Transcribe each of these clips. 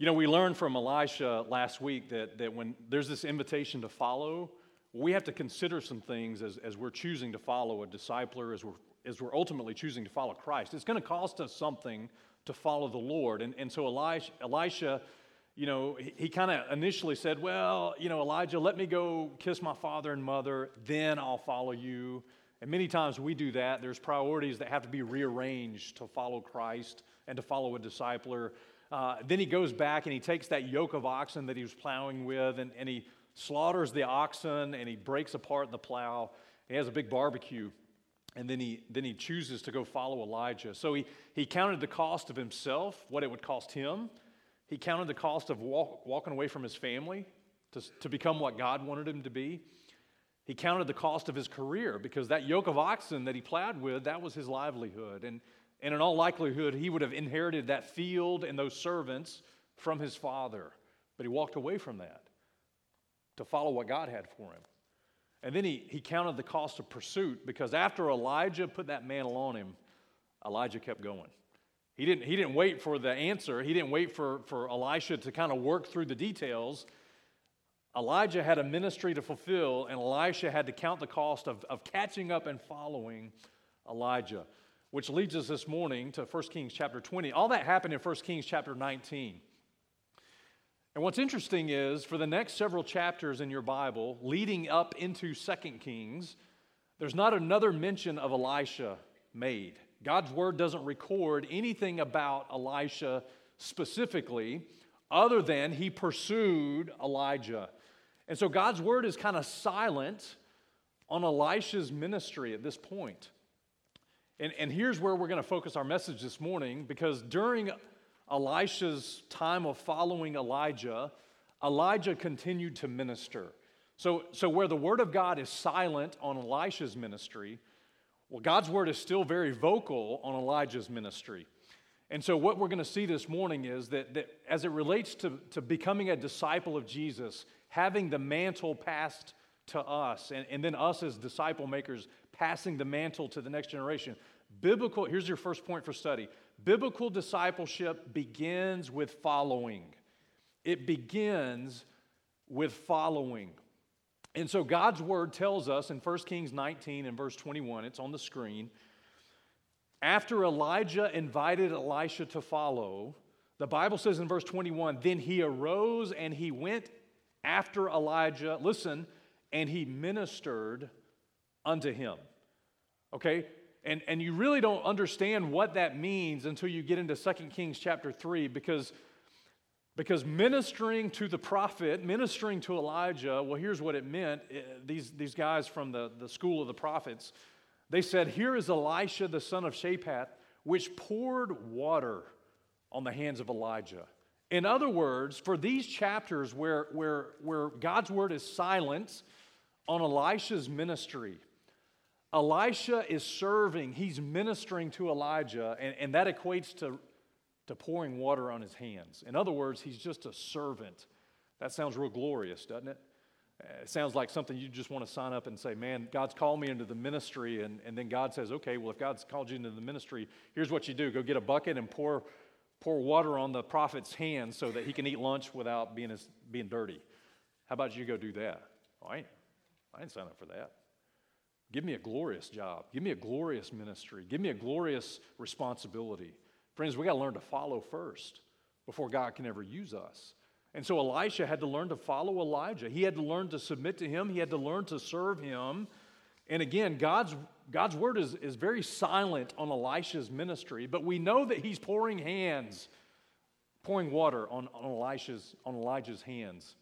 You know, we learned from Elisha last week that, that when there's this invitation to follow, we have to consider some things as, as we're choosing to follow a discipler, as we're, as we're ultimately choosing to follow Christ. It's going to cost us something to follow the Lord. And, and so Elisha, Elisha you know, he, he kind of initially said, Well, you know, Elijah, let me go kiss my father and mother, then I'll follow you. And many times we do that. There's priorities that have to be rearranged to follow Christ and to follow a discipler. Uh, then he goes back and he takes that yoke of oxen that he was plowing with and, and he slaughters the oxen and he breaks apart the plow. He has a big barbecue. And then he, then he chooses to go follow Elijah. So he, he counted the cost of himself, what it would cost him. He counted the cost of walk, walking away from his family to, to become what God wanted him to be. He counted the cost of his career because that yoke of oxen that he plowed with, that was his livelihood. And, and in all likelihood, he would have inherited that field and those servants from his father. But he walked away from that to follow what God had for him. And then he, he counted the cost of pursuit because after Elijah put that mantle on him, Elijah kept going. He didn't, he didn't wait for the answer, he didn't wait for, for Elisha to kind of work through the details. Elijah had a ministry to fulfill, and Elisha had to count the cost of, of catching up and following Elijah which leads us this morning to 1 Kings chapter 20. All that happened in 1 Kings chapter 19. And what's interesting is for the next several chapters in your Bible, leading up into 2 Kings, there's not another mention of Elisha made. God's word doesn't record anything about Elisha specifically, other than he pursued Elijah. And so God's word is kind of silent on Elisha's ministry at this point. And, and here's where we're going to focus our message this morning because during Elisha's time of following Elijah, Elijah continued to minister. So, so where the word of God is silent on Elisha's ministry, well, God's word is still very vocal on Elijah's ministry. And so, what we're going to see this morning is that, that as it relates to, to becoming a disciple of Jesus, having the mantle passed to us, and, and then us as disciple makers passing the mantle to the next generation, Biblical, here's your first point for study biblical discipleship begins with following. It begins with following. And so God's word tells us in 1 Kings 19 and verse 21, it's on the screen. After Elijah invited Elisha to follow, the Bible says in verse 21 then he arose and he went after Elijah, listen, and he ministered unto him. Okay? And, and you really don't understand what that means until you get into 2 Kings chapter 3 because, because ministering to the prophet, ministering to Elijah, well, here's what it meant. Eh, these, these guys from the, the school of the prophets, they said, Here is Elisha, the son of Shaphat, which poured water on the hands of Elijah. In other words, for these chapters where, where, where God's word is silent on Elisha's ministry, Elisha is serving, he's ministering to Elijah, and, and that equates to, to pouring water on his hands. In other words, he's just a servant. That sounds real glorious, doesn't it? Uh, it sounds like something you just want to sign up and say, Man, God's called me into the ministry. And, and then God says, Okay, well, if God's called you into the ministry, here's what you do go get a bucket and pour, pour water on the prophet's hands so that he can eat lunch without being, being dirty. How about you go do that? All right? I didn't sign up for that. Give me a glorious job. Give me a glorious ministry. Give me a glorious responsibility. Friends, we got to learn to follow first before God can ever use us. And so Elisha had to learn to follow Elijah. He had to learn to submit to him, he had to learn to serve him. And again, God's, God's word is, is very silent on Elisha's ministry, but we know that he's pouring hands, pouring water on, on, Elisha's, on Elijah's hands.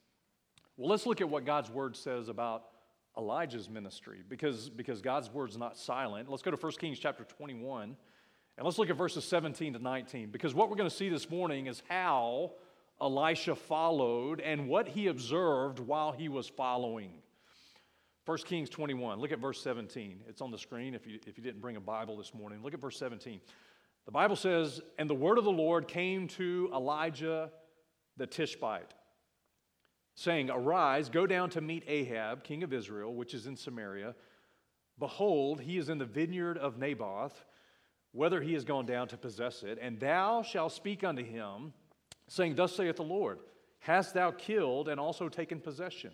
Well, let's look at what God's word says about Elijah's ministry because, because God's word's not silent. Let's go to 1 Kings chapter 21 and let's look at verses 17 to 19 because what we're going to see this morning is how Elisha followed and what he observed while he was following. 1 Kings 21, look at verse 17. It's on the screen if you, if you didn't bring a Bible this morning. Look at verse 17. The Bible says, And the word of the Lord came to Elijah the Tishbite saying, Arise, go down to meet Ahab, king of Israel, which is in Samaria. Behold, he is in the vineyard of Naboth, whether he has gone down to possess it. And thou shalt speak unto him, saying, Thus saith the Lord, Hast thou killed and also taken possession?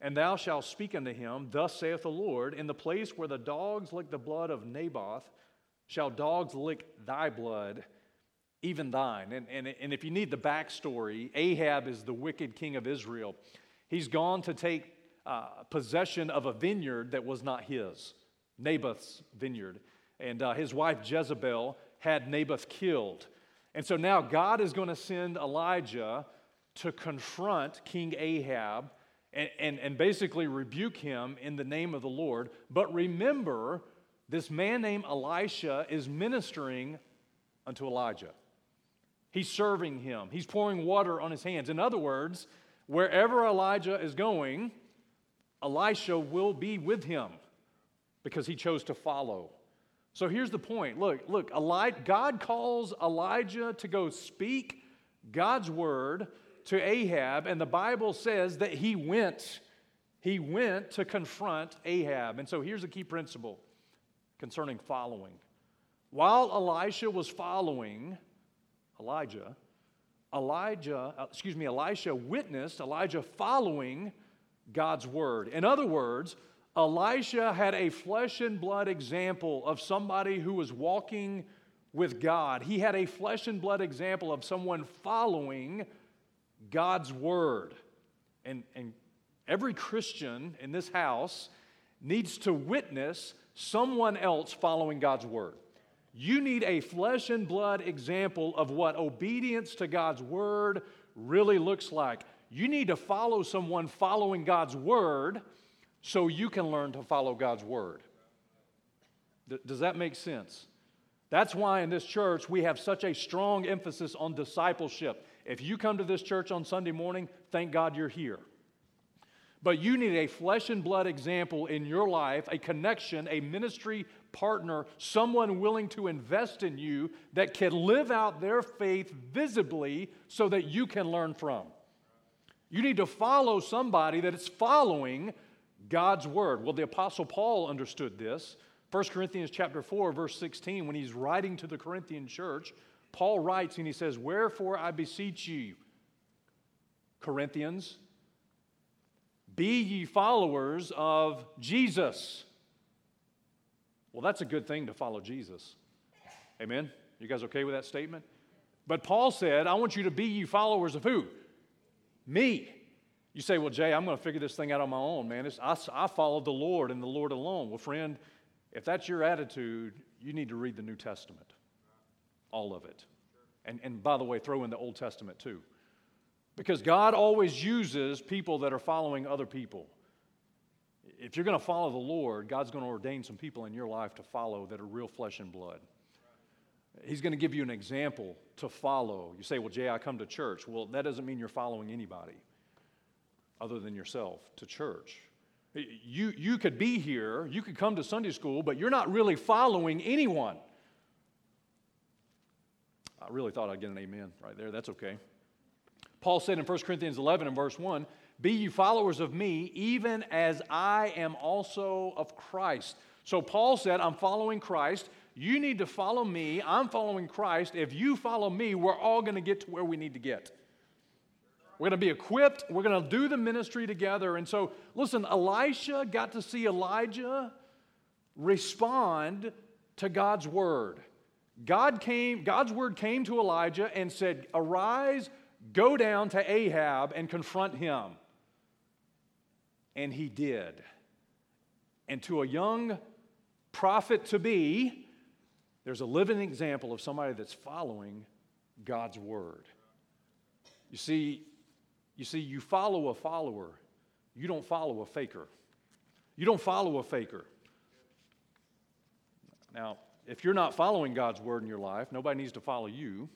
And thou shalt speak unto him, Thus saith the Lord, In the place where the dogs lick the blood of Naboth, shall dogs lick thy blood, even thine. And, and, and if you need the backstory, Ahab is the wicked king of Israel. He's gone to take uh, possession of a vineyard that was not his, Naboth's vineyard. And uh, his wife Jezebel had Naboth killed. And so now God is going to send Elijah to confront King Ahab and, and, and basically rebuke him in the name of the Lord. But remember, this man named Elisha is ministering unto Elijah. He's serving him, he's pouring water on his hands. In other words, wherever Elijah is going, Elisha will be with him because he chose to follow. So here's the point. Look, look, Eli- God calls Elijah to go speak God's word to Ahab, and the Bible says that he went. He went to confront Ahab. And so here's a key principle concerning following. While Elisha was following Elijah, Elijah, uh, excuse me, Elisha witnessed Elijah following God's word. In other words, Elisha had a flesh and blood example of somebody who was walking with God. He had a flesh and blood example of someone following God's word. And, and every Christian in this house needs to witness someone else following God's word. You need a flesh and blood example of what obedience to God's word really looks like. You need to follow someone following God's word so you can learn to follow God's word. Does that make sense? That's why in this church we have such a strong emphasis on discipleship. If you come to this church on Sunday morning, thank God you're here. But you need a flesh and blood example in your life, a connection, a ministry partner, someone willing to invest in you that can live out their faith visibly so that you can learn from. You need to follow somebody that is following God's word. Well, the apostle Paul understood this. 1 Corinthians chapter 4 verse 16 when he's writing to the Corinthian church, Paul writes and he says, "Wherefore I beseech you, Corinthians, be ye followers of Jesus." Well, that's a good thing to follow Jesus. Amen. You guys okay with that statement? But Paul said, "I want you to be ye followers of who? Me." You say, well, Jay, I'm going to figure this thing out on my own, man. I, I follow the Lord and the Lord alone. Well, friend, if that's your attitude, you need to read the New Testament, all of it. And, and by the way, throw in the Old Testament too. Because God always uses people that are following other people. If you're going to follow the Lord, God's going to ordain some people in your life to follow that are real flesh and blood. He's going to give you an example to follow. You say, Well, Jay, I come to church. Well, that doesn't mean you're following anybody other than yourself to church. You, you could be here, you could come to Sunday school, but you're not really following anyone. I really thought I'd get an amen right there. That's okay. Paul said in 1 Corinthians 11 and verse 1 Be you followers of me, even as I am also of Christ. So Paul said, I'm following Christ. You need to follow me. I'm following Christ. If you follow me, we're all going to get to where we need to get. We're going to be equipped. We're going to do the ministry together. And so, listen, Elisha got to see Elijah respond to God's word. God came, God's word came to Elijah and said, Arise, go down to Ahab and confront him. And he did. And to a young prophet to be, there's a living example of somebody that's following God's word. You see, you see, you follow a follower, you don't follow a faker. You don't follow a faker. Now, if you're not following God's word in your life, nobody needs to follow you,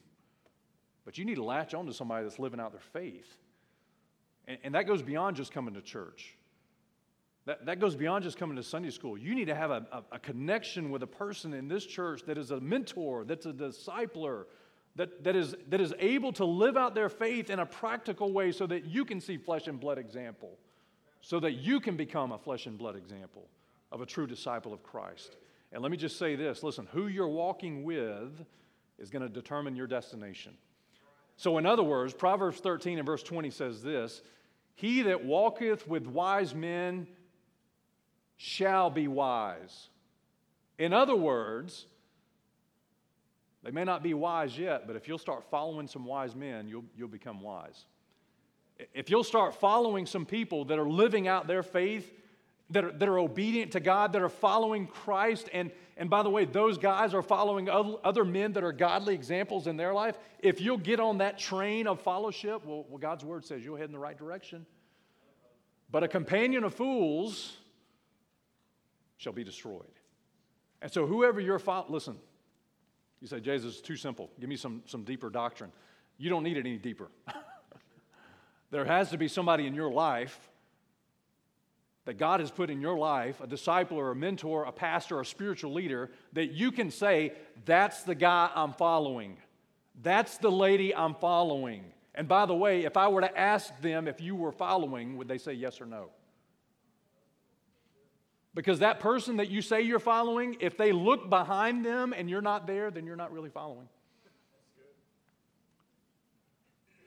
but you need to latch on to somebody that's living out their faith. And, and that goes beyond just coming to church. That, that goes beyond just coming to Sunday school. You need to have a, a, a connection with a person in this church that is a mentor, that's a discipler, that, that, is, that is able to live out their faith in a practical way so that you can see flesh and blood example, so that you can become a flesh and blood example of a true disciple of Christ. And let me just say this listen, who you're walking with is going to determine your destination. So, in other words, Proverbs 13 and verse 20 says this He that walketh with wise men shall be wise. In other words, they may not be wise yet, but if you'll start following some wise men, you'll, you'll become wise. If you'll start following some people that are living out their faith, that are, that are obedient to God, that are following Christ, and, and by the way, those guys are following other men that are godly examples in their life. If you'll get on that train of fellowship, well, well God's word says you'll head in the right direction. But a companion of fools shall be destroyed. And so, whoever you're following, listen, you say, Jesus, it's too simple. Give me some, some deeper doctrine. You don't need it any deeper. there has to be somebody in your life that God has put in your life, a disciple or a mentor, a pastor, or a spiritual leader, that you can say, that's the guy I'm following. That's the lady I'm following. And by the way, if I were to ask them if you were following, would they say yes or no? Because that person that you say you're following, if they look behind them and you're not there, then you're not really following.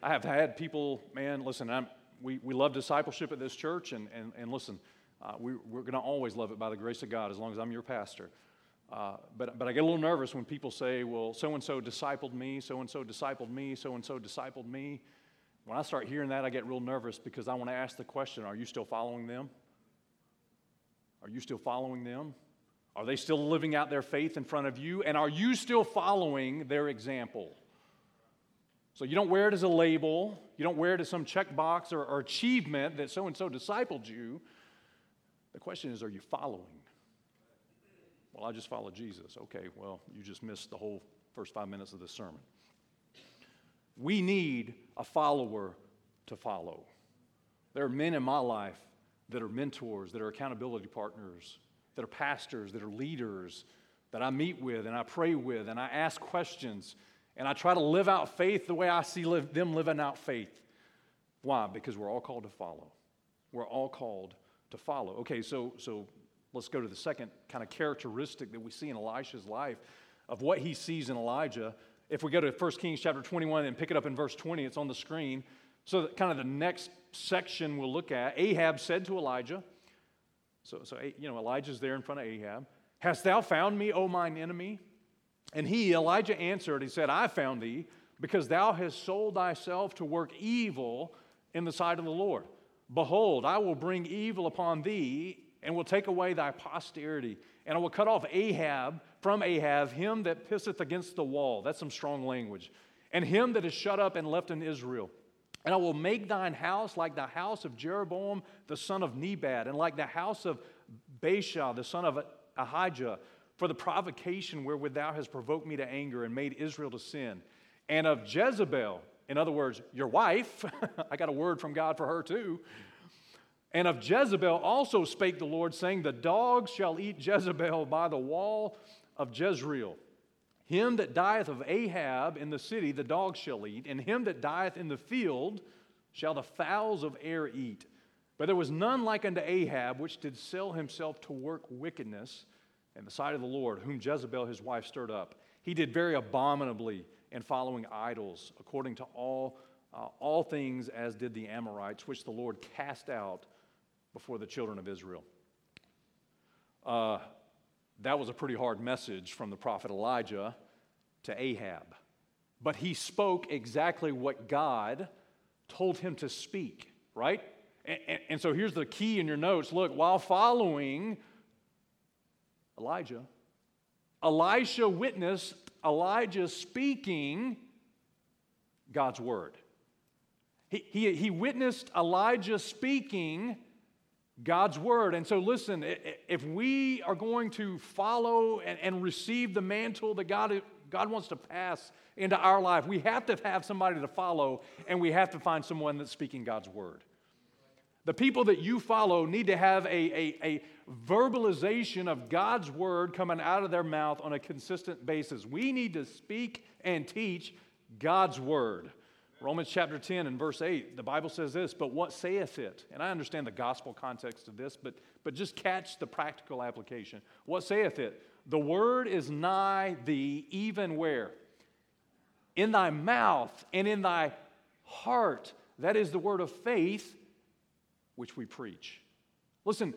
I have had people, man, listen, I'm, we, we love discipleship at this church, and, and, and listen, uh, we, we're going to always love it by the grace of God as long as I'm your pastor. Uh, but, but I get a little nervous when people say, well, so and so discipled me, so and so discipled me, so and so discipled me. When I start hearing that, I get real nervous because I want to ask the question are you still following them? Are you still following them? Are they still living out their faith in front of you? And are you still following their example? So you don't wear it as a label, you don't wear it as some checkbox or, or achievement that so and so discipled you. The question is, are you following? Well, I just follow Jesus. Okay, well, you just missed the whole first five minutes of this sermon. We need a follower to follow. There are men in my life that are mentors, that are accountability partners, that are pastors, that are leaders, that I meet with and I pray with and I ask questions and I try to live out faith the way I see live, them living out faith. Why? Because we're all called to follow. We're all called to follow. Okay, so, so let's go to the second kind of characteristic that we see in Elisha's life of what he sees in Elijah. If we go to 1 Kings chapter 21 and pick it up in verse 20, it's on the screen. So, kind of the next section we'll look at Ahab said to Elijah, so, so you know, Elijah's there in front of Ahab, Hast thou found me, O mine enemy? And he, Elijah, answered, He said, I found thee because thou hast sold thyself to work evil in the sight of the Lord. Behold, I will bring evil upon thee and will take away thy posterity. And I will cut off Ahab from Ahab, him that pisseth against the wall. That's some strong language. And him that is shut up and left in Israel. And I will make thine house like the house of Jeroboam the son of Nebat, and like the house of Baasha the son of Ahijah, for the provocation wherewith thou hast provoked me to anger and made Israel to sin. And of Jezebel, in other words, your wife, I got a word from God for her too. And of Jezebel also spake the Lord, saying, The dogs shall eat Jezebel by the wall of Jezreel. Him that dieth of Ahab in the city, the dogs shall eat, and him that dieth in the field shall the fowls of air eat. But there was none like unto Ahab, which did sell himself to work wickedness in the sight of the Lord, whom Jezebel his wife stirred up. He did very abominably in following idols, according to all, uh, all things as did the Amorites, which the Lord cast out before the children of Israel. Uh, that was a pretty hard message from the prophet Elijah to Ahab. But he spoke exactly what God told him to speak, right? And, and, and, so here's the key in your notes. Look, while following Elijah, Elisha witnessed Elijah speaking God's word. He, he, he witnessed Elijah speaking God's word. And so, listen, if we are going to follow and, and receive the mantle that God, God wants to pass into our life, we have to have somebody to follow, and we have to find someone that's speaking God's word. The people that you follow need to have a, a, a, verbalization of God's word coming out of their mouth on a consistent basis. We need to speak and teach God's word. Romans chapter 10 and verse 8, the Bible says this, but what saith it? And I understand the gospel context of this, but, but just catch the practical application. What saith it? The word is nigh thee, even where? in thy mouth and in thy heart. That is the word of faith which we preach. Listen,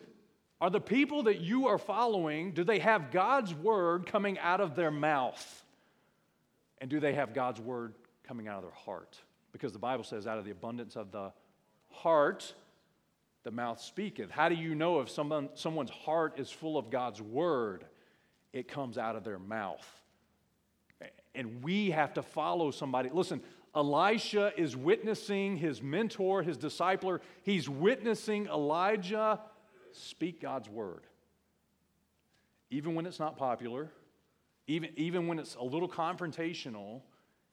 are the people that you are following, do they have God's word coming out of their mouth? And do they have God's word coming out of their heart? Because the Bible says, out of the abundance of the heart, the mouth speaketh. How do you know if someone, someone's heart is full of God's word? It comes out of their mouth. And we have to follow somebody. Listen, Elisha is witnessing his mentor, his discipler. He's witnessing Elijah speak God's word. Even when it's not popular, even, even when it's a little confrontational,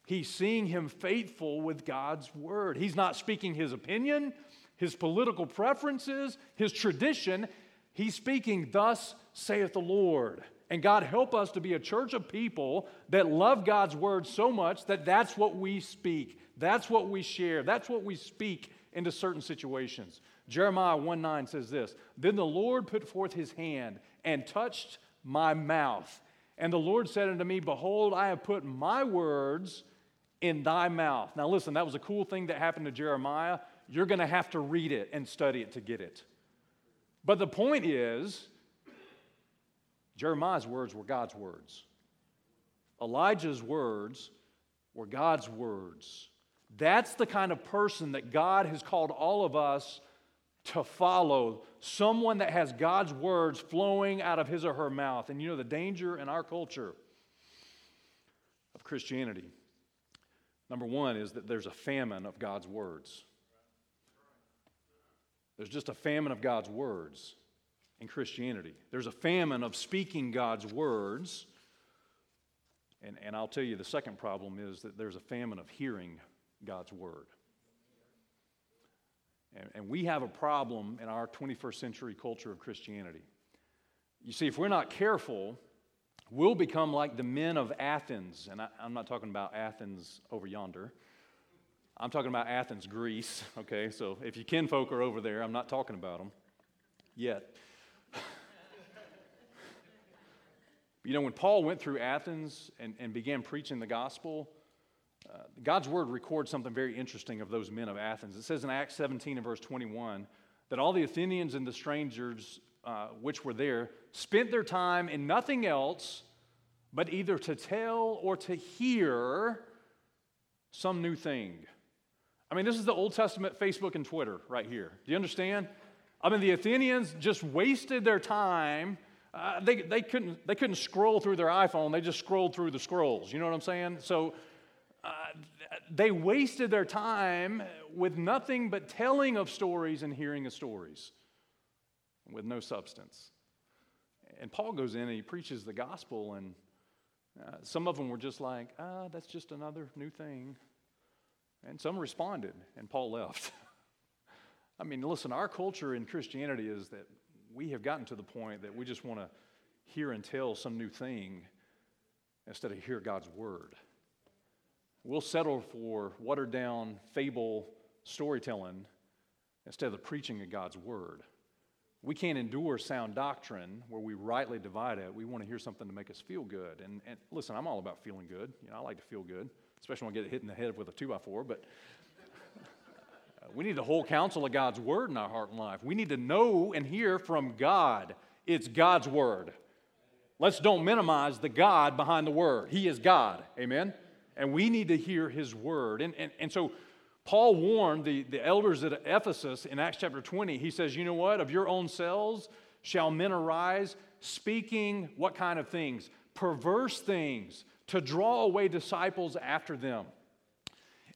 he's seeing him faithful with God's word. He's not speaking his opinion, his political preferences, his tradition. He's speaking, Thus saith the Lord. And God, help us to be a church of people that love God's word so much that that's what we speak, that's what we share, that's what we speak into certain situations. Jeremiah 1 9 says this Then the Lord put forth his hand and touched my mouth. And the Lord said unto me, Behold, I have put my words in thy mouth. Now, listen, that was a cool thing that happened to Jeremiah. You're going to have to read it and study it to get it. But the point is, Jeremiah's words were God's words. Elijah's words were God's words. That's the kind of person that God has called all of us to follow. Someone that has God's words flowing out of his or her mouth. And you know, the danger in our culture of Christianity, number one, is that there's a famine of God's words. There's just a famine of God's words in Christianity. There's a famine of speaking God's words. And, and I'll tell you, the second problem is that there's a famine of hearing God's word. And, and we have a problem in our 21st century culture of Christianity. You see, if we're not careful, we'll become like the men of Athens. And I, I'm not talking about Athens over yonder. I'm talking about Athens, Greece. Okay, so if your kinfolk are over there, I'm not talking about them yet. You know, when Paul went through Athens and, and began preaching the gospel, uh, God's word records something very interesting of those men of Athens. It says in Acts 17 and verse 21 that all the Athenians and the strangers uh, which were there spent their time in nothing else but either to tell or to hear some new thing. I mean, this is the Old Testament Facebook and Twitter right here. Do you understand? I mean, the Athenians just wasted their time. Uh, they, they, couldn't, they couldn't scroll through their iPhone, they just scrolled through the scrolls. You know what I'm saying? So uh, they wasted their time with nothing but telling of stories and hearing of stories with no substance. And Paul goes in and he preaches the gospel, and uh, some of them were just like, ah, that's just another new thing. And some responded, and Paul left. I mean, listen, our culture in Christianity is that we have gotten to the point that we just want to hear and tell some new thing instead of hear God's word. We'll settle for watered down fable storytelling instead of the preaching of God's word. We can't endure sound doctrine where we rightly divide it. We want to hear something to make us feel good. And, and listen, I'm all about feeling good. You know, I like to feel good, especially when I get hit in the head with a two by four. But we need the whole counsel of God's word in our heart and life. We need to know and hear from God. It's God's word. Let's don't minimize the God behind the word. He is God. Amen and we need to hear his word. And, and, and so Paul warned the, the elders at Ephesus in Acts chapter 20. He says, You know what? Of your own selves shall men arise, speaking what kind of things? Perverse things, to draw away disciples after them.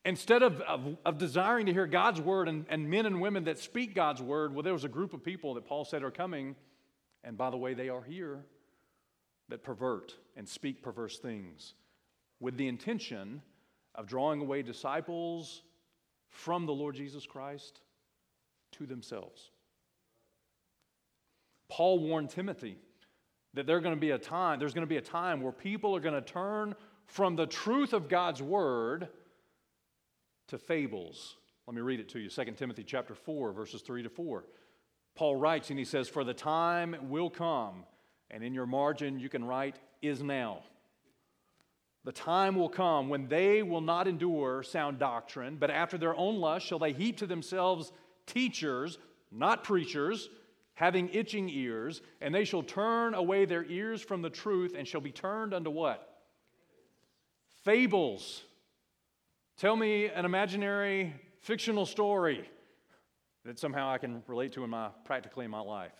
Instead of, of, of, desiring to hear God's word and, and men and women that speak God's word, well, there was a group of people that Paul said are coming, and by the way, they are here, that pervert and speak perverse things with the intention of drawing away disciples from the Lord Jesus Christ to themselves. Paul warned Timothy that there's going to be a time, there's going to be a time where people are going to turn from the truth of God's word to fables. Let me read it to you. 2 Timothy chapter 4 verses 3 to 4. Paul writes and he says, "For the time will come, and in your margin you can write is now." The time will come when they will not endure sound doctrine, but after their own lust shall they heap to themselves teachers, not preachers, having itching ears, and they shall turn away their ears from the truth and shall be turned unto what? Fables. Tell me an imaginary fictional story that somehow I can relate to in my practically in my life.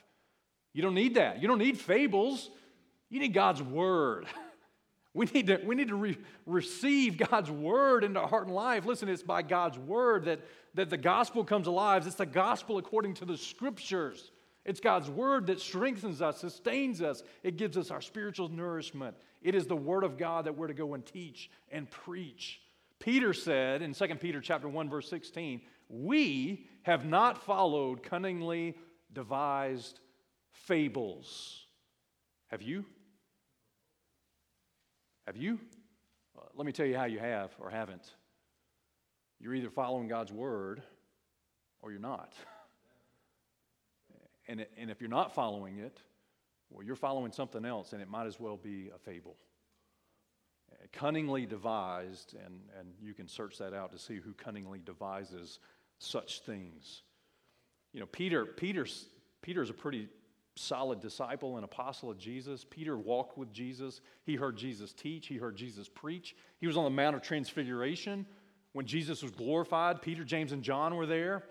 You don't need that. You don't need fables. You need God's word. We need to, we need to re- receive God's word into our heart and life. Listen, it's by God's word that, that the gospel comes alive. It's the gospel according to the scriptures. It's God's word that strengthens us, sustains us, it gives us our spiritual nourishment. It is the word of God that we're to go and teach and preach. Peter said in 2 Peter chapter 1 verse 16, "We have not followed cunningly devised fables." Have you? Have you? Uh, let me tell you how you have or haven't. You're either following God's word or you're not. And, and if you're not following it, well, you're following something else, and it might as well be a fable. Cunningly devised, and, and you can search that out to see who cunningly devises such things. You know, Peter, Peter's, Peter's a pretty solid disciple and apostle of Jesus. Peter walked with Jesus. He heard Jesus teach, he heard Jesus preach. He was on the Mount of Transfiguration when Jesus was glorified. Peter, James, and John were there.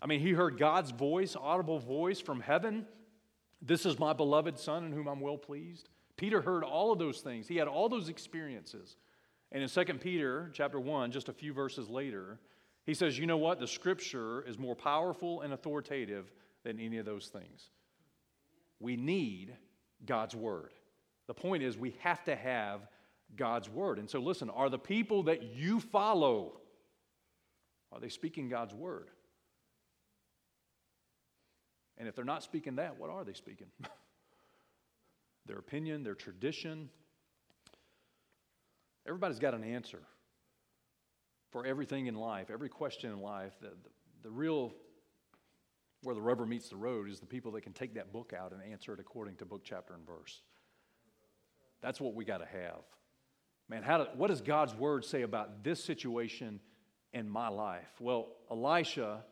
I mean, he heard God's voice, audible voice from heaven. This is my beloved Son in whom I'm well pleased. Peter heard all of those things. He had all those experiences. And in 2 Peter chapter 1, just a few verses later, he says, You know what? The scripture is more powerful and authoritative than any of those things. We need God's word. The point is, we have to have God's word. And so, listen, are the people that you follow, are they speaking God's word? And if they're not speaking that, what are they speaking? their opinion, their tradition. Everybody's got an answer for everything in life, every question in life. The, the, the real where the rubber meets the road is the people that can take that book out and answer it according to book, chapter, and verse. That's what we got to have. Man, how do, what does God's word say about this situation in my life? Well, Elisha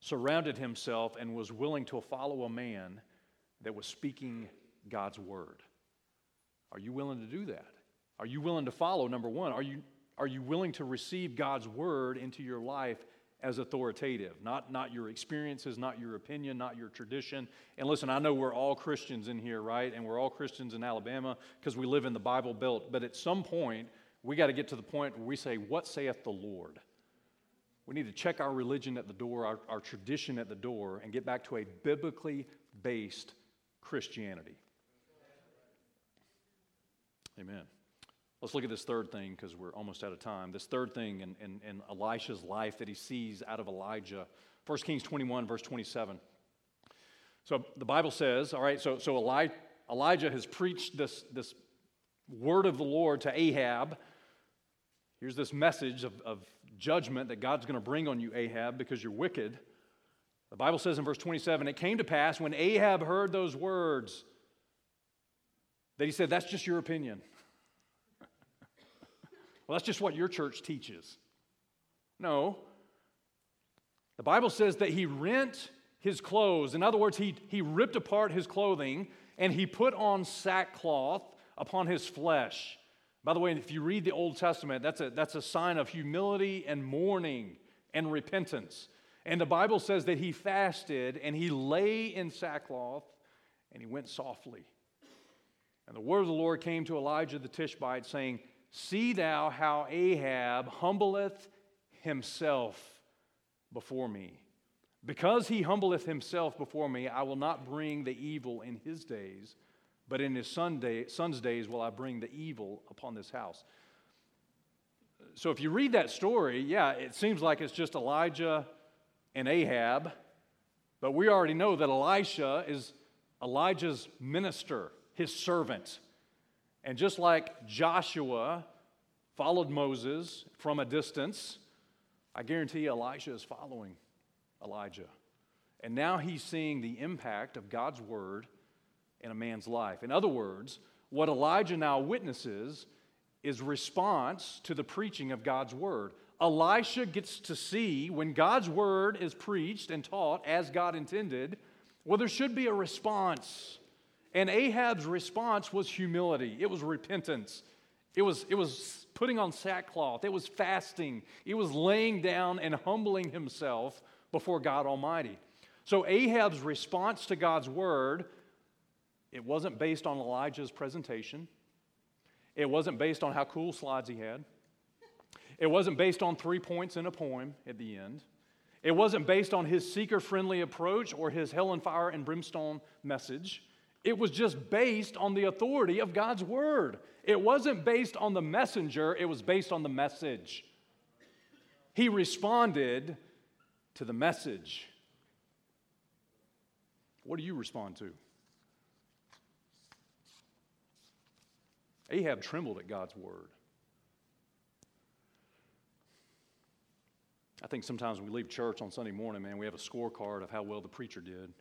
surrounded himself and was willing to follow a man that was speaking God's word. Are you willing to do that? Are you willing to follow, number one? Are you, are you willing to receive God's word into your life as authoritative, not, not your experiences, not your opinion, not your tradition. And listen, I know we're all Christians in here, right? And we're all Christians in Alabama because we live in the Bible Belt. But at some point, we got to get to the point where we say, What saith the Lord? We need to check our religion at the door, our, our tradition at the door, and get back to a biblically based Christianity. Amen. Let's look at this third thing because we're almost out of time. This third thing in, in, in, Elisha's life that he sees out of Elijah. 1 Kings 21, verse 27. So the Bible says, all right, so, so Eli, Elijah has preached this, this word of the Lord to Ahab. Here's this message of, of judgment that God's going to bring on you, Ahab, because you're wicked. The Bible says in verse 27 it came to pass when Ahab heard those words that he said, That's just your opinion. Well, that's just what your church teaches. No. The Bible says that he rent his clothes. In other words, he, he ripped apart his clothing and he put on sackcloth upon his flesh. By the way, if you read the Old Testament, that's a, that's a sign of humility and mourning and repentance. And the Bible says that he fasted and he lay in sackcloth and he went softly. And the word of the Lord came to Elijah the Tishbite, saying, See thou how Ahab humbleth himself before me. Because he humbleth himself before me, I will not bring the evil in his days, but in his son day, son's days will I bring the evil upon this house. So if you read that story, yeah, it seems like it's just Elijah and Ahab, but we already know that Elisha is Elijah's minister, his servant. And just like Joshua followed Moses from a distance, I guarantee Elisha is following Elijah. And now he's seeing the impact of God's word in a man's life. In other words, what Elijah now witnesses is response to the preaching of God's word. Elisha gets to see when God's word is preached and taught as God intended, well, there should be a response. And Ahab's response was humility, it was repentance, it was, it was putting on sackcloth, it was fasting, it was laying down and humbling himself before God Almighty. So Ahab's response to God's word, it wasn't based on Elijah's presentation. It wasn't based on how cool slides he had. It wasn't based on three points in a poem at the end. It wasn't based on his seeker friendly approach or his hell and fire and brimstone message. It was just based on the authority of God's word. It wasn't based on the messenger, it was based on the message. He responded to the message. What do you respond to? Ahab trembled at God's word. I think sometimes we leave church on Sunday morning, man, we have a scorecard of how well the preacher did.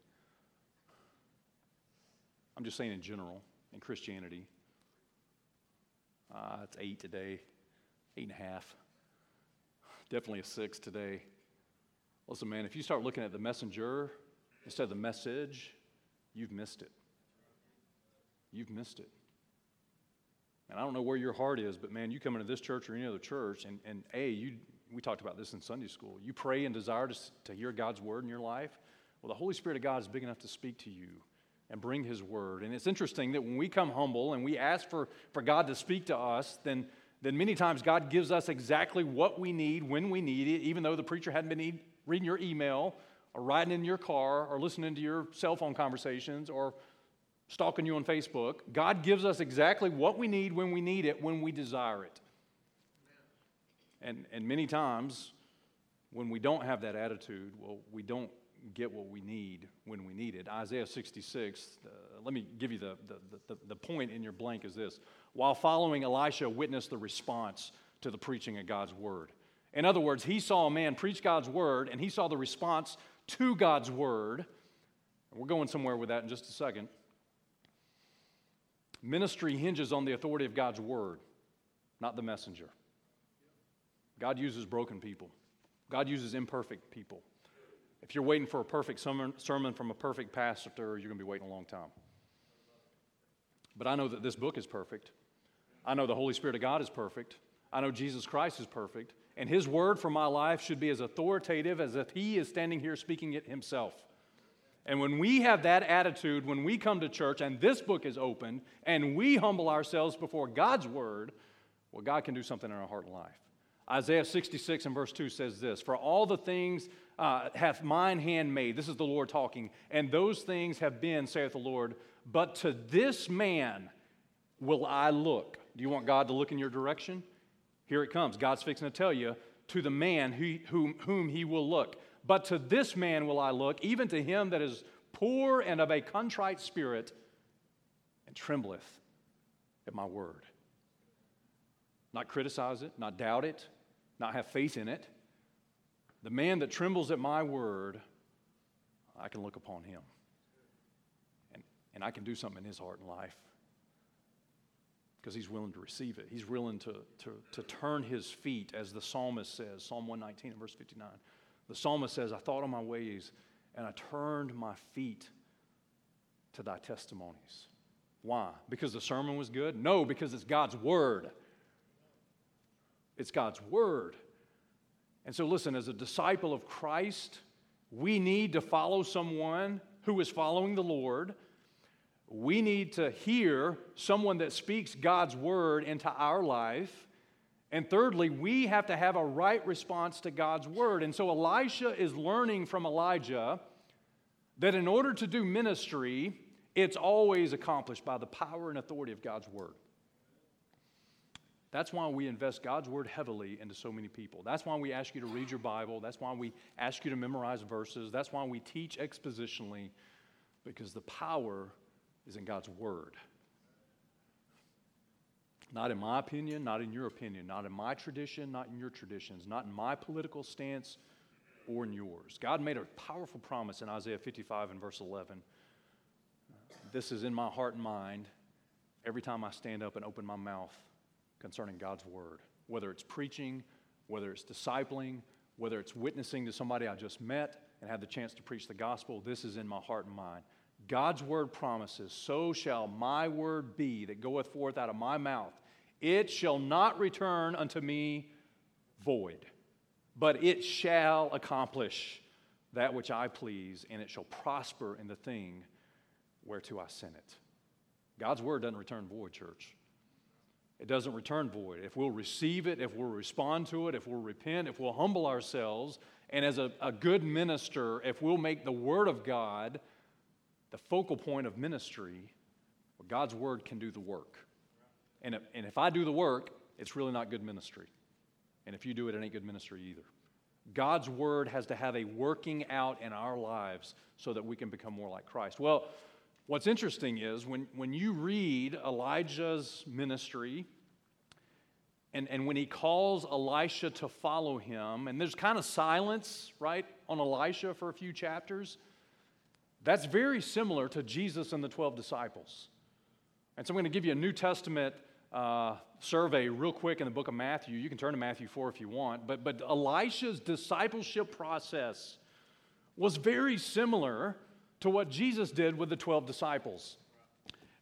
I'm just saying in general, in Christianity. Uh, it's eight today, eight and a half. Definitely a six today. Listen, man, if you start looking at the messenger instead of the message, you've missed it. You've missed it. And I don't know where your heart is, but man, you come into this church or any other church, and, and A, you, we talked about this in Sunday school. You pray and desire to, to hear God's word in your life. Well, the Holy Spirit of God is big enough to speak to you and bring His word. And it's interesting that when we come humble and we ask for, for God to speak to us, then, then many times God gives us exactly what we need when we need it, even though the preacher hadn't been reading your email or riding in your car or listening to your cell phone conversations or stalking you on Facebook. God gives us exactly what we need when we need it, when we desire it. And, and many times, when we don't have that attitude, well, we don't get what we need when we need it. Isaiah 66, uh, let me give you the, the, the, the point in your blank is this. While following Elisha, witnessed the response to the preaching of God's word. In other words, he saw a man preach God's word and he saw the response to God's word. We're going somewhere with that in just a second. Ministry hinges on the authority of God's word, not the messenger. God uses broken people, God uses imperfect people. If you're waiting for a perfect sermon from a perfect pastor, you're going to be waiting a long time. But I know that this book is perfect. I know the Holy Spirit of God is perfect. I know Jesus Christ is perfect. And His word for my life should be as authoritative as if He is standing here speaking it Himself. And when we have that attitude, when we come to church and this book is open and we humble ourselves before God's word, well, God can do something in our heart and life. Isaiah 66 and verse 2 says this For all the things uh, hath mine hand made, this is the Lord talking, and those things have been, saith the Lord, but to this man will I look. Do you want God to look in your direction? Here it comes. God's fixing to tell you to the man who, whom, whom he will look. But to this man will I look, even to him that is poor and of a contrite spirit, and trembleth at my word. Not criticize it, not doubt it, not have faith in it. The man that trembles at my word, I can look upon him. And, and I can do something in his heart and life because he's willing to receive it. He's willing to, to, to turn his feet, as the psalmist says, Psalm 119 and verse 59. The psalmist says, I thought on my ways and I turned my feet to thy testimonies. Why? Because the sermon was good? No, because it's God's word. It's God's word. And so, listen, as a disciple of Christ, we need to follow someone who is following the Lord. We need to hear someone that speaks God's word into our life. And thirdly, we have to have a right response to God's word. And so Elisha is learning from Elijah that in order to do ministry, it's always accomplished by the power and authority of God's word. That's why we invest God's word heavily into so many people. That's why we ask you to read your Bible. That's why we ask you to memorize verses. That's why we teach expositionally, because the power is in God's word. Not in my opinion, not in your opinion, not in my tradition, not in your traditions, not in my political stance or in yours. God made a powerful promise in Isaiah 55 and verse 11. This is in my heart and mind every time I stand up and open my mouth concerning God's word, whether it's preaching, whether it's discipling, whether it's witnessing to somebody I just met and had the chance to preach the gospel. This is in my heart and mind. God's word promises, So shall my word be that goeth forth out of my mouth. It shall not return unto me void, but it shall accomplish that which I please, and it shall prosper in the thing whereto I sent it. God's word doesn't return void, church. It doesn't return void. If we'll receive it, if we'll respond to it, if we'll repent, if we'll humble ourselves, and as a, a good minister, if we'll make the Word of God the focal point of ministry, well, God's Word can do the work. And if, and if I do the work, it's really not good ministry. And if you do it, it ain't good ministry either. God's Word has to have a working out in our lives so that we can become more like Christ. Well, What's interesting is when, when you read Elijah's ministry, and, and when he calls Elisha to follow him, and there's kind of silence, right, on Elisha for a few chapters, that's very similar to Jesus and the 12 disciples. And so I'm going to give you a New Testament uh, survey real quick in the book of Matthew. You can turn to Matthew 4 if you want. But, but Elisha's discipleship process was very similar to what Jesus did with the 12 disciples.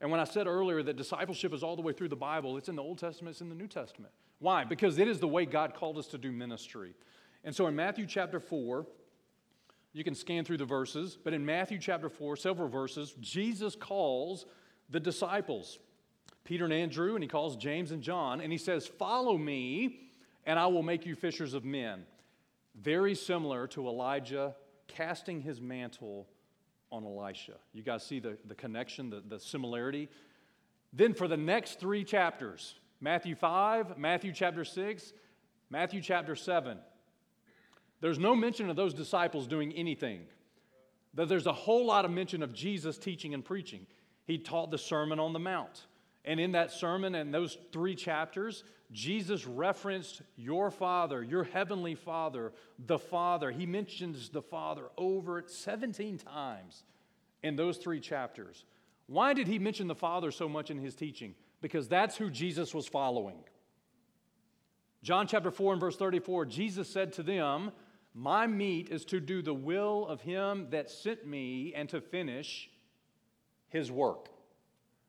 And when I said earlier that discipleship is all the way through the Bible, it's in the Old Testament, it's in the New Testament. Why? Because it is the way God called us to do ministry. And so in Matthew chapter 4, you can scan through the verses, but in Matthew chapter 4, several verses, Jesus calls the disciples, Peter and Andrew, and he calls James and John, and he says, Follow me, and I will make you fishers of men. Very similar to Elijah casting his mantle on Elisha. You guys see the, the connection, the, the similarity? Then for the next three chapters Matthew 5, Matthew chapter 6, Matthew chapter 7 there's no mention of those disciples doing anything. There's a whole lot of mention of Jesus teaching and preaching. He taught the Sermon on the Mount. And in that sermon and those three chapters, Jesus referenced your Father, your Heavenly Father, the Father. He mentions the Father over 17 times in those three chapters. Why did he mention the Father so much in his teaching? Because that's who Jesus was following. John chapter 4 and verse 34, Jesus said to them, My meat is to do the will of him that sent me and to finish his work.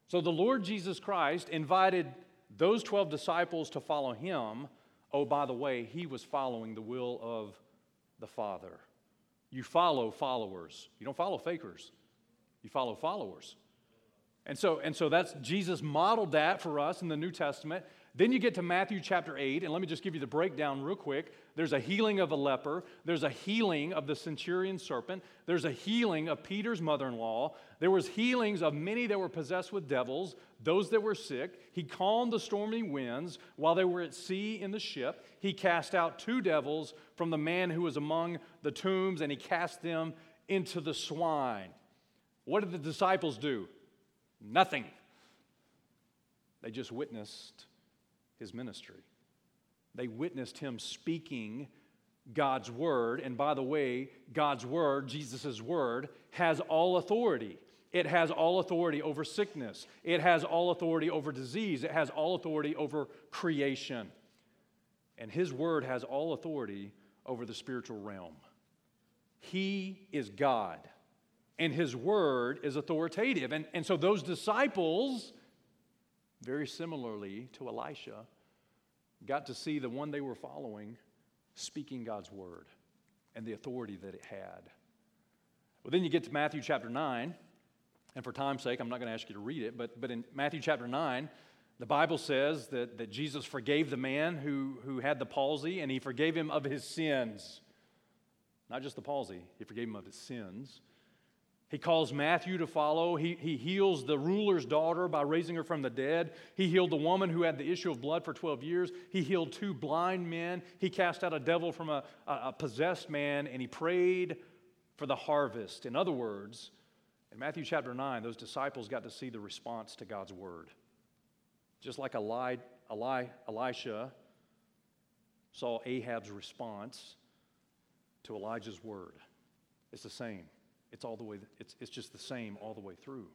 So the Lord Jesus Christ invited those 12 disciples to follow him. Oh, by the way, he was following the will of the Father. You follow followers, you don't follow fakers, you follow followers. And so, and so that's Jesus modeled that for us in the New Testament. Then you get to Matthew chapter 8, and let me just give you the breakdown real quick. There's a healing of a leper, there's a healing of the centurion serpent, there's a healing of Peter's mother in law, there was healings of many that were possessed with devils, those that were sick. He calmed the stormy winds while they were at sea in the ship. He cast out two devils from the man who was among the tombs, and he cast them into the swine. What did the disciples do? Nothing. They just witnessed his ministry. They witnessed him speaking God's word. And by the way, God's word, Jesus' word, has all authority. It has all authority over sickness, it has all authority over disease, it has all authority over creation. And his word has all authority over the spiritual realm. He is God, and his word is authoritative. And, and so those disciples very similarly to Elisha, got to see the one they were following speaking God's word and the authority that it had. Well, then you get to Matthew chapter 9, and for time's sake, I'm not going to ask you to read it, but, but in Matthew chapter 9, the Bible says that, that Jesus forgave the man who, who had the palsy, and he forgave him of his sins. Not just the palsy, he forgave him of his sins. He calls Matthew to follow. He, he heals the ruler's daughter by raising her from the dead. He healed the woman who had the issue of blood for 12 years. He healed two blind men. He cast out a devil from a, a, possessed man, and he prayed for the harvest. In other words, in Matthew chapter 9, those disciples got to see the response to God's word. Just like Eli, Eli, Elisha saw Ahab's response to Elijah's word, it's the same. It's all the way, it's, it's just the same all the way through.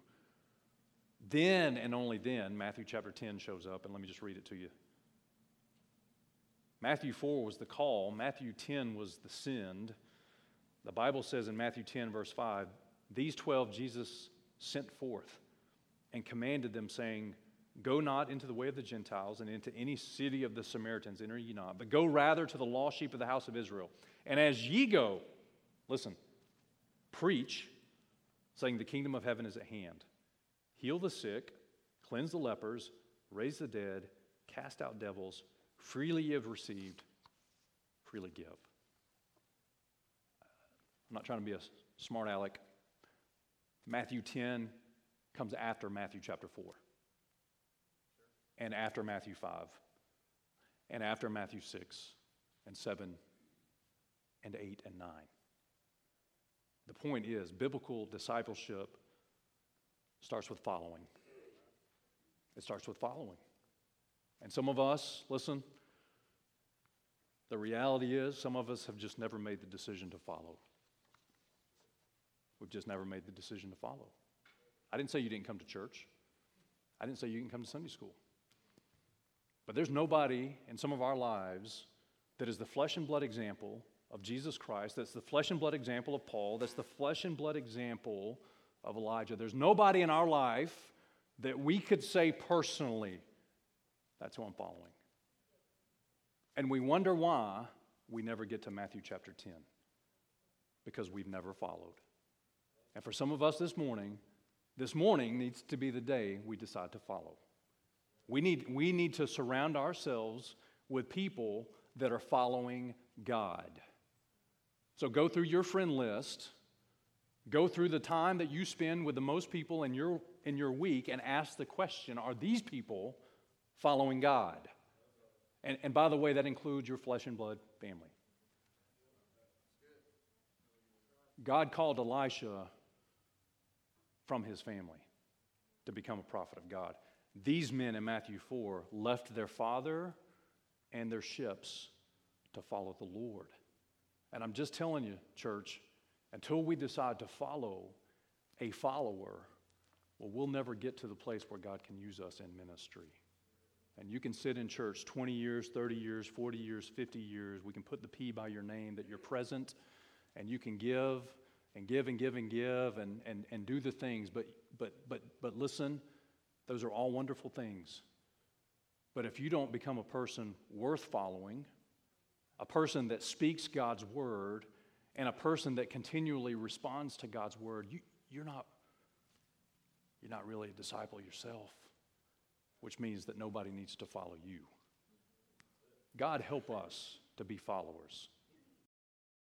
Then and only then, Matthew chapter 10 shows up, and let me just read it to you. Matthew 4 was the call, Matthew 10 was the send. The Bible says in Matthew 10, verse 5, these 12 Jesus sent forth and commanded them, saying, Go not into the way of the Gentiles, and into any city of the Samaritans enter ye not, but go rather to the lost sheep of the house of Israel. And as ye go, listen, preach, saying, The kingdom of heaven is at hand. Heal the sick, cleanse the lepers, raise the dead, cast out devils. Freely you have received, freely give. I'm not trying to be a smart aleck. Matthew 10 comes after Matthew chapter 4, and after Matthew 5, and after Matthew 6, and 7, and 8, and 9. The point is, biblical discipleship starts with following. It starts with following. And some of us, listen, the reality is some of us have just never made the decision to follow. We've just never made the decision to follow. I didn't say you didn't come to church. I didn't say you didn't come to Sunday school. But there's nobody in some of our lives that is the flesh and blood example of Jesus Christ, that's the flesh and blood example of Paul, that's the flesh and blood example of Elijah. There's nobody in our life that we could say personally, that's who I'm following. And we wonder why we never get to Matthew chapter 10 because we've never followed. And for some of us this morning, this morning needs to be the day we decide to follow. We need, we need to surround ourselves with people that are following God. So go through your friend list, go through the time that you spend with the most people in your, in your week, and ask the question Are these people following God? And, and by the way, that includes your flesh and blood family. God called Elisha from his family to become a prophet of God. These men in Matthew 4 left their father and their ships to follow the Lord. And I'm just telling you, church, until we decide to follow a follower, well, we'll never get to the place where God can use us in ministry. And you can sit in church 20 years, 30 years, 40 years, 50 years. We can put the P by your name that you're present and you can give and give and give and give and, and, and do the things. But, but, but, but listen, those are all wonderful things. But if you don't become a person worth following, a person that speaks God's word, and a person that continually responds to God's word, you, you're, not, you're not really a disciple yourself, which means that nobody needs to follow you. God help us to be followers.